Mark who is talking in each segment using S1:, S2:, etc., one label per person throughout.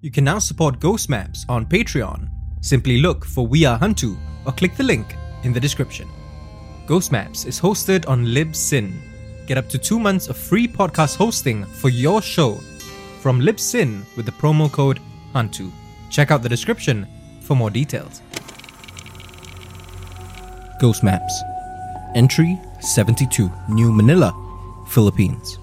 S1: You can now support Ghost Maps on Patreon. Simply look for We Are Hantu or click the link in the description. Ghost Maps is hosted on Libsyn. Get up to two months of free podcast hosting for your show from Libsyn with the promo code HANTU. Check out the description for more details. Ghost Maps. Entry 72, New Manila, Philippines.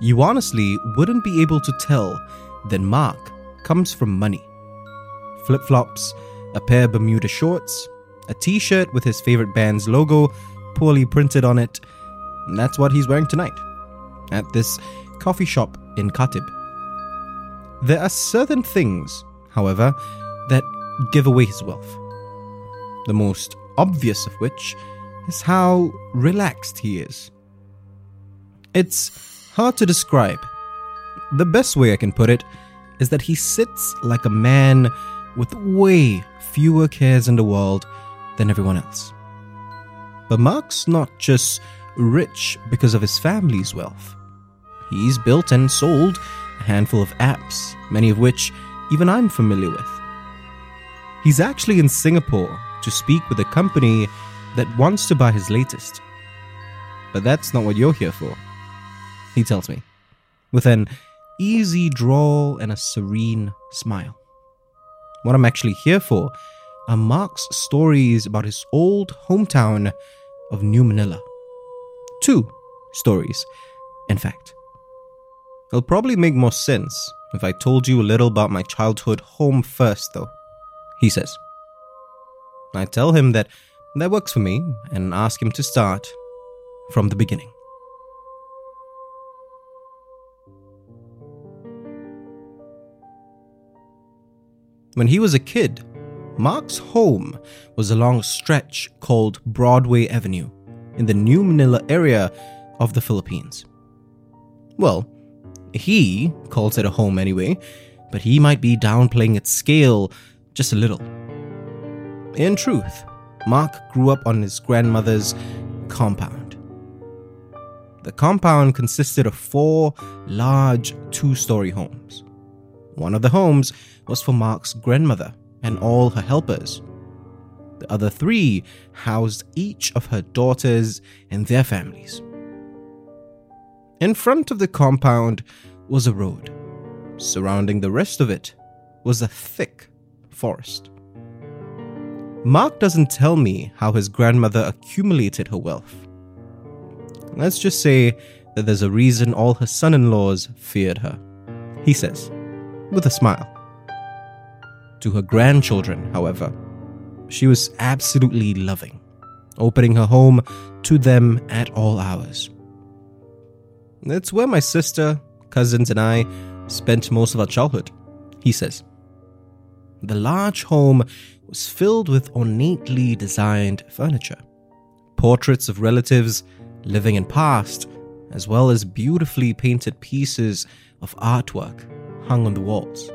S1: You honestly wouldn't be able to tell that Mark comes from money. Flip flops, a pair of Bermuda shorts, a t shirt with his favorite band's logo poorly printed on it, that's what he's wearing tonight at this coffee shop in Khatib. There are certain things, however, that give away his wealth. The most obvious of which is how relaxed he is. It's hard to describe. The best way I can put it is that he sits like a man with way fewer cares in the world than everyone else. But Mark's not just rich because of his family's wealth. He's built and sold a handful of apps, many of which even I'm familiar with. He's actually in Singapore to speak with a company that wants to buy his latest. But that's not what you're here for, he tells me, with an easy drawl and a serene smile. What I'm actually here for are Mark's stories about his old hometown of New Manila. Two stories, in fact. It'll probably make more sense if I told you a little about my childhood home first, though, he says. I tell him that that works for me and ask him to start from the beginning. When he was a kid, Mark's home was along a stretch called Broadway Avenue in the New Manila area of the Philippines. Well, he calls it a home anyway, but he might be downplaying its scale just a little. In truth, Mark grew up on his grandmother's compound. The compound consisted of four large two story homes. One of the homes was for Mark's grandmother and all her helpers. The other three housed each of her daughters and their families. In front of the compound was a road. Surrounding the rest of it was a thick forest. Mark doesn't tell me how his grandmother accumulated her wealth. Let's just say that there's a reason all her son in laws feared her, he says, with a smile. To her grandchildren, however, she was absolutely loving, opening her home to them at all hours. It's where my sister, cousins, and I spent most of our childhood, he says. The large home was filled with ornately designed furniture, portraits of relatives living in past, as well as beautifully painted pieces of artwork hung on the walls.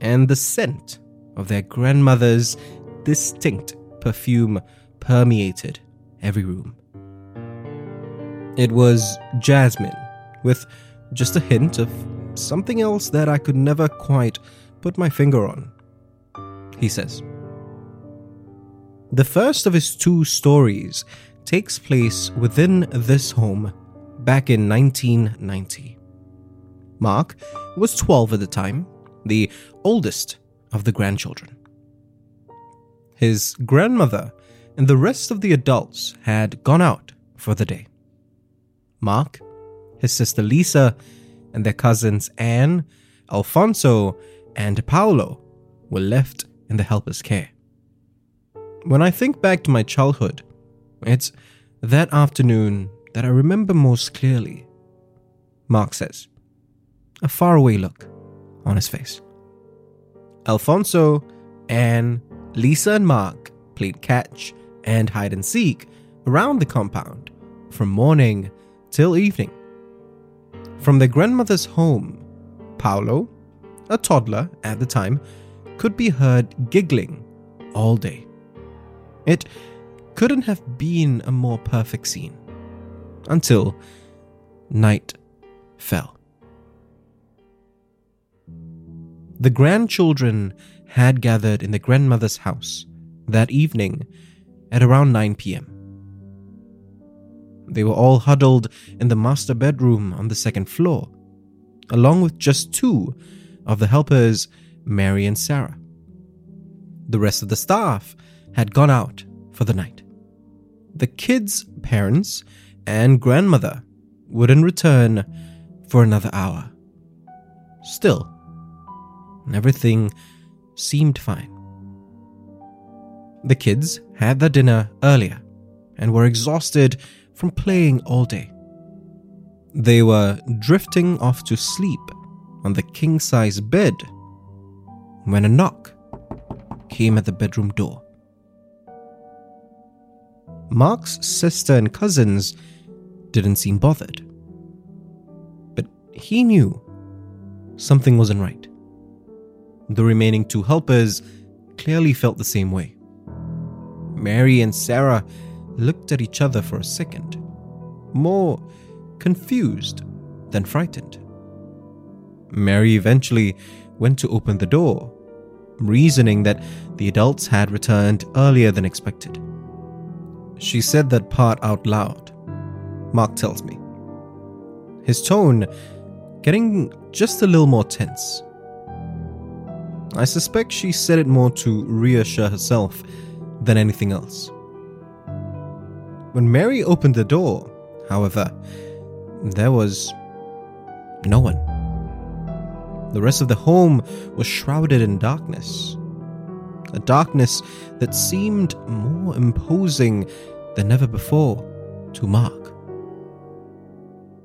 S1: And the scent of their grandmother's distinct perfume permeated every room. It was jasmine, with just a hint of something else that I could never quite put my finger on, he says. The first of his two stories takes place within this home back in 1990. Mark was 12 at the time, the oldest of the grandchildren. His grandmother and the rest of the adults had gone out for the day. Mark, his sister Lisa, and their cousins Anne, Alfonso, and Paolo were left in the helper's care. When I think back to my childhood, it's that afternoon that I remember most clearly, Mark says, a faraway look on his face. Alfonso, and Lisa, and Mark played catch and hide and seek around the compound from morning till evening. From their grandmother's home, Paolo, a toddler at the time, could be heard giggling all day. It couldn't have been a more perfect scene until night fell. The grandchildren had gathered in the grandmother's house that evening at around 9 p.m. They were all huddled in the master bedroom on the second floor, along with just two of the helpers, Mary and Sarah. The rest of the staff had gone out for the night. The kids' parents and grandmother wouldn't return for another hour. Still, everything seemed fine. The kids had their dinner earlier and were exhausted from playing all day. They were drifting off to sleep on the king size bed when a knock came at the bedroom door. Mark's sister and cousins didn't seem bothered. But he knew something wasn't right. The remaining two helpers clearly felt the same way. Mary and Sarah looked at each other for a second, more confused than frightened. Mary eventually went to open the door, reasoning that the adults had returned earlier than expected. She said that part out loud, Mark tells me. His tone getting just a little more tense. I suspect she said it more to reassure herself than anything else. When Mary opened the door, however, there was no one. The rest of the home was shrouded in darkness. A darkness that seemed more imposing than ever before to Mark.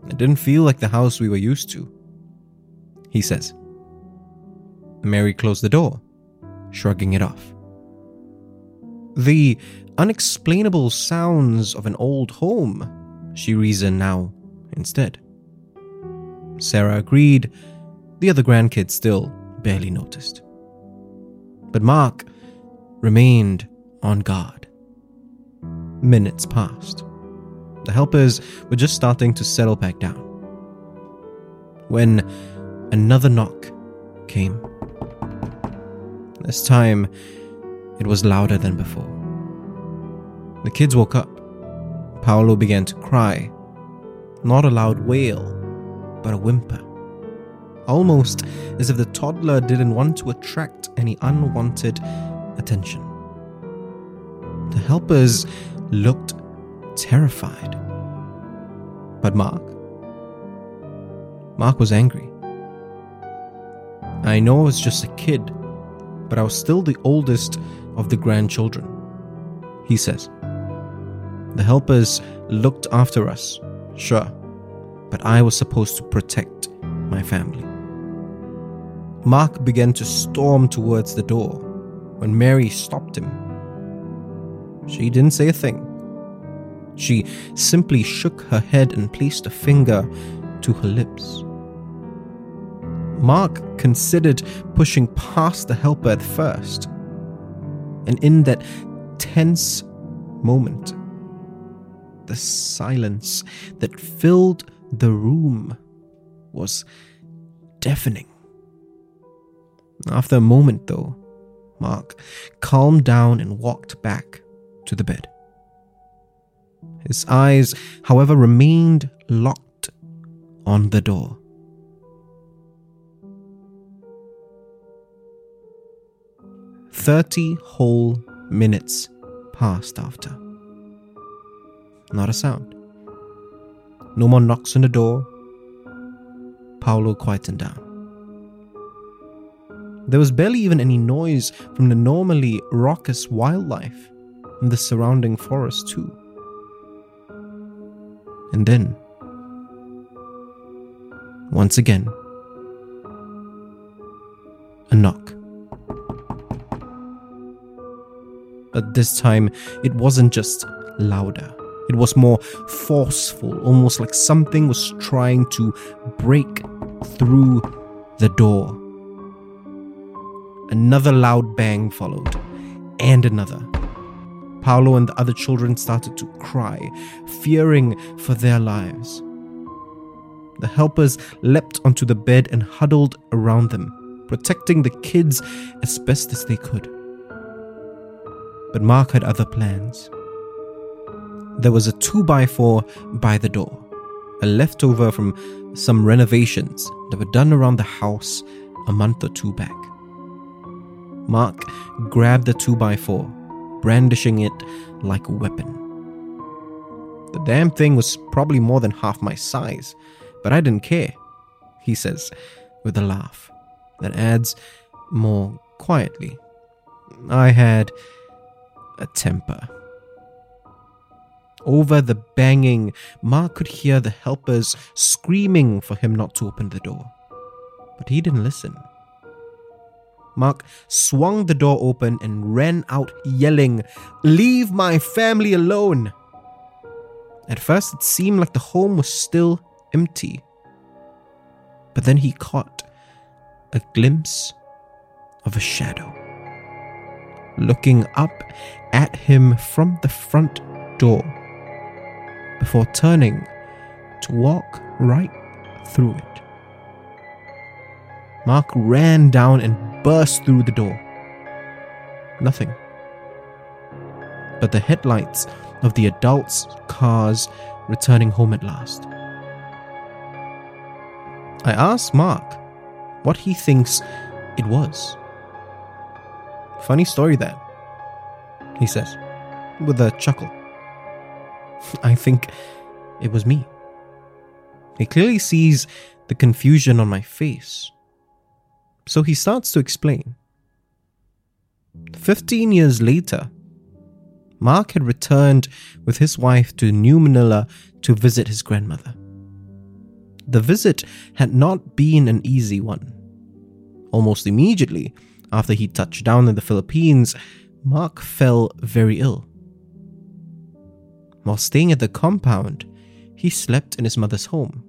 S1: It didn't feel like the house we were used to, he says. Mary closed the door, shrugging it off. The unexplainable sounds of an old home, she reasoned now instead. Sarah agreed, the other grandkids still barely noticed. But Mark remained on guard. Minutes passed. The helpers were just starting to settle back down. When another knock came. This time, it was louder than before. The kids woke up. Paolo began to cry. Not a loud wail, but a whimper. Almost as if the toddler didn't want to attract any unwanted attention. The helpers looked terrified. But Mark? Mark was angry. I know I was just a kid but I was still the oldest of the grandchildren. He says, The helpers looked after us, sure, but I was supposed to protect my family. Mark began to storm towards the door when Mary stopped him. She didn't say a thing. She simply shook her head and placed a finger to her lips. Mark considered pushing past the helper at first. And in that tense moment, the silence that filled the room was deafening. After a moment, though, Mark calmed down and walked back to the bed. His eyes, however, remained locked on the door. 30 whole minutes passed after. Not a sound. No more knocks on the door. Paolo quietened down. There was barely even any noise from the normally raucous wildlife in the surrounding forest, too. And then, once again, a knock. But this time, it wasn't just louder. It was more forceful, almost like something was trying to break through the door. Another loud bang followed, and another. Paolo and the other children started to cry, fearing for their lives. The helpers leapt onto the bed and huddled around them, protecting the kids as best as they could. But Mark had other plans. There was a 2x4 by the door, a leftover from some renovations that were done around the house a month or two back. Mark grabbed the 2x4, brandishing it like a weapon. The damn thing was probably more than half my size, but I didn't care, he says with a laugh that adds more quietly. I had a temper. Over the banging, Mark could hear the helpers screaming for him not to open the door. But he didn't listen. Mark swung the door open and ran out yelling, Leave my family alone! At first, it seemed like the home was still empty. But then he caught a glimpse of a shadow looking up at him from the front door before turning to walk right through it. Mark ran down and burst through the door. Nothing. But the headlights of the adults' cars returning home at last. I asked Mark what he thinks it was. Funny story that, he says, with a chuckle. I think it was me. He clearly sees the confusion on my face. So he starts to explain. Fifteen years later, Mark had returned with his wife to New Manila to visit his grandmother. The visit had not been an easy one. Almost immediately after he touched down in the Philippines, Mark fell very ill. While staying at the compound, he slept in his mother's home.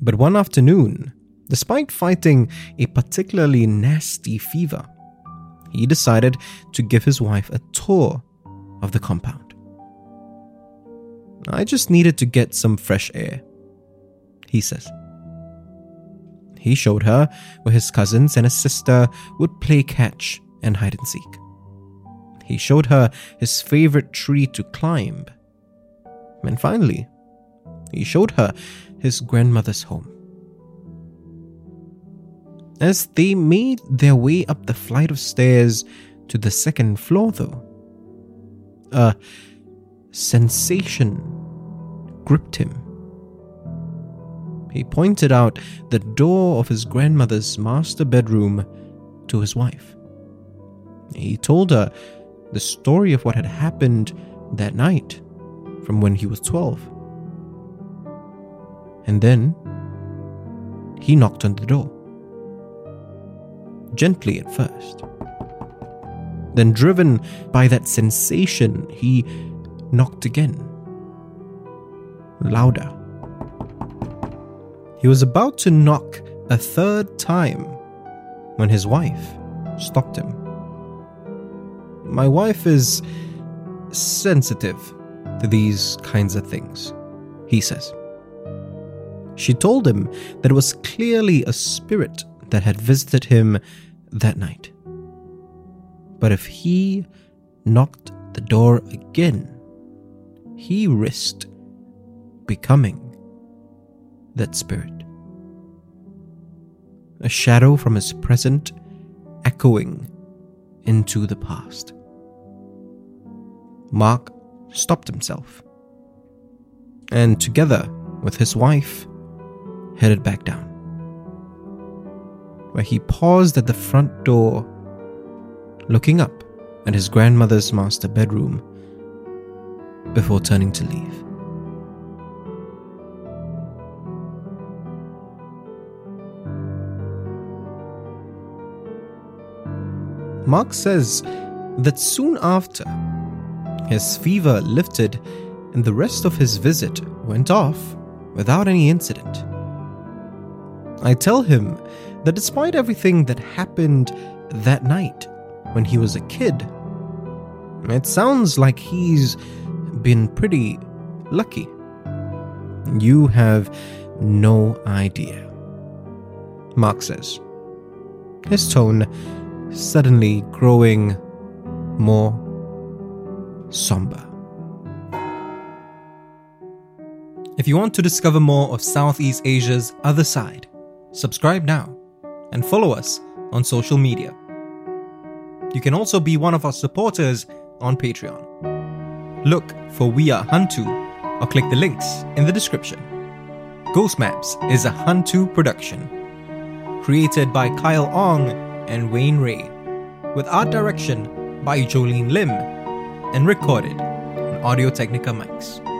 S1: But one afternoon, despite fighting a particularly nasty fever, he decided to give his wife a tour of the compound. I just needed to get some fresh air, he says. He showed her where his cousins and his sister would play catch and hide and seek. He showed her his favorite tree to climb. And finally, he showed her his grandmother's home. As they made their way up the flight of stairs to the second floor, though, a sensation gripped him. He pointed out the door of his grandmother's master bedroom to his wife. He told her the story of what had happened that night from when he was 12. And then he knocked on the door. Gently at first. Then, driven by that sensation, he knocked again. Louder. He was about to knock a third time when his wife stopped him. My wife is sensitive to these kinds of things, he says. She told him that it was clearly a spirit that had visited him that night. But if he knocked the door again, he risked becoming that spirit. A shadow from his present echoing into the past. Mark stopped himself and, together with his wife, headed back down, where he paused at the front door, looking up at his grandmother's master bedroom before turning to leave. Mark says that soon after, his fever lifted and the rest of his visit went off without any incident. I tell him that despite everything that happened that night when he was a kid, it sounds like he's been pretty lucky. You have no idea. Mark says, his tone suddenly growing more somber. If you want to discover more of Southeast Asia's other side, subscribe now and follow us on social media. You can also be one of our supporters on Patreon. Look for We Are Hantu or click the links in the description. Ghost Maps is a Hantu production, created by Kyle Ong and Wayne Rée, with art direction by Jolene Lim, and recorded on Audio Technica mics.